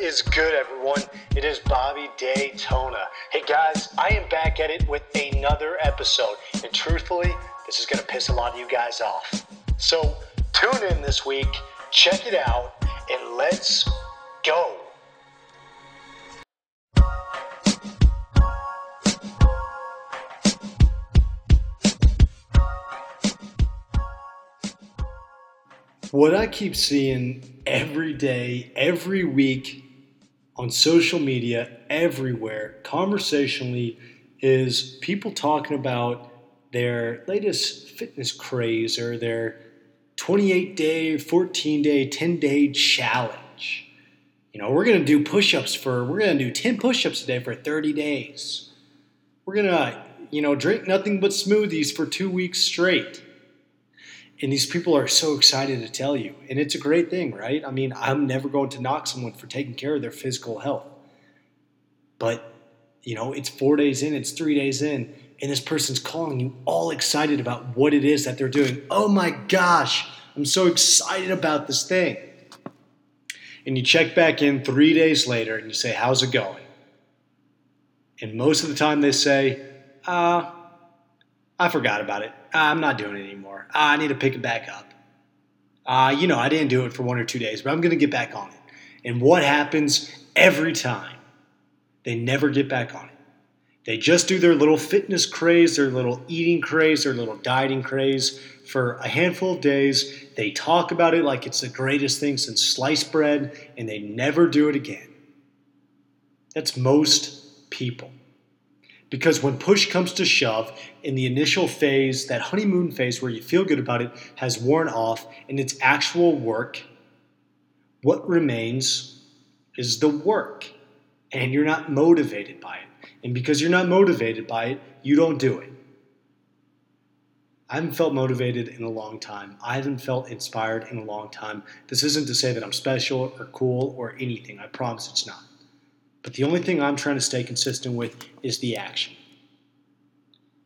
is good, everyone? It is Bobby Daytona. Hey guys, I am back at it with another episode, and truthfully, this is going to piss a lot of you guys off. So tune in this week, check it out, and let's go. What I keep seeing every day, every week on social media, everywhere, conversationally, is people talking about their latest fitness craze or their 28 day, 14 day, 10 day challenge. You know, we're going to do push ups for, we're going to do 10 push ups a day for 30 days. We're going to, you know, drink nothing but smoothies for two weeks straight. And these people are so excited to tell you. And it's a great thing, right? I mean, I'm never going to knock someone for taking care of their physical health. But, you know, it's four days in, it's three days in, and this person's calling you all excited about what it is that they're doing. Oh my gosh, I'm so excited about this thing. And you check back in three days later and you say, How's it going? And most of the time they say, Uh, I forgot about it. I'm not doing it anymore. I need to pick it back up. Uh, you know, I didn't do it for one or two days, but I'm going to get back on it. And what happens every time? They never get back on it. They just do their little fitness craze, their little eating craze, their little dieting craze for a handful of days. They talk about it like it's the greatest thing since sliced bread, and they never do it again. That's most people. Because when push comes to shove, in the initial phase, that honeymoon phase where you feel good about it has worn off and it's actual work, what remains is the work. And you're not motivated by it. And because you're not motivated by it, you don't do it. I haven't felt motivated in a long time. I haven't felt inspired in a long time. This isn't to say that I'm special or cool or anything. I promise it's not. But the only thing I'm trying to stay consistent with is the action.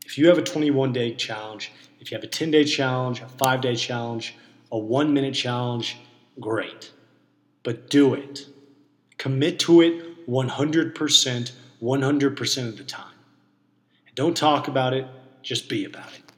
If you have a 21 day challenge, if you have a 10 day challenge, a five day challenge, a one minute challenge, great. But do it. Commit to it 100%, 100% of the time. Don't talk about it, just be about it.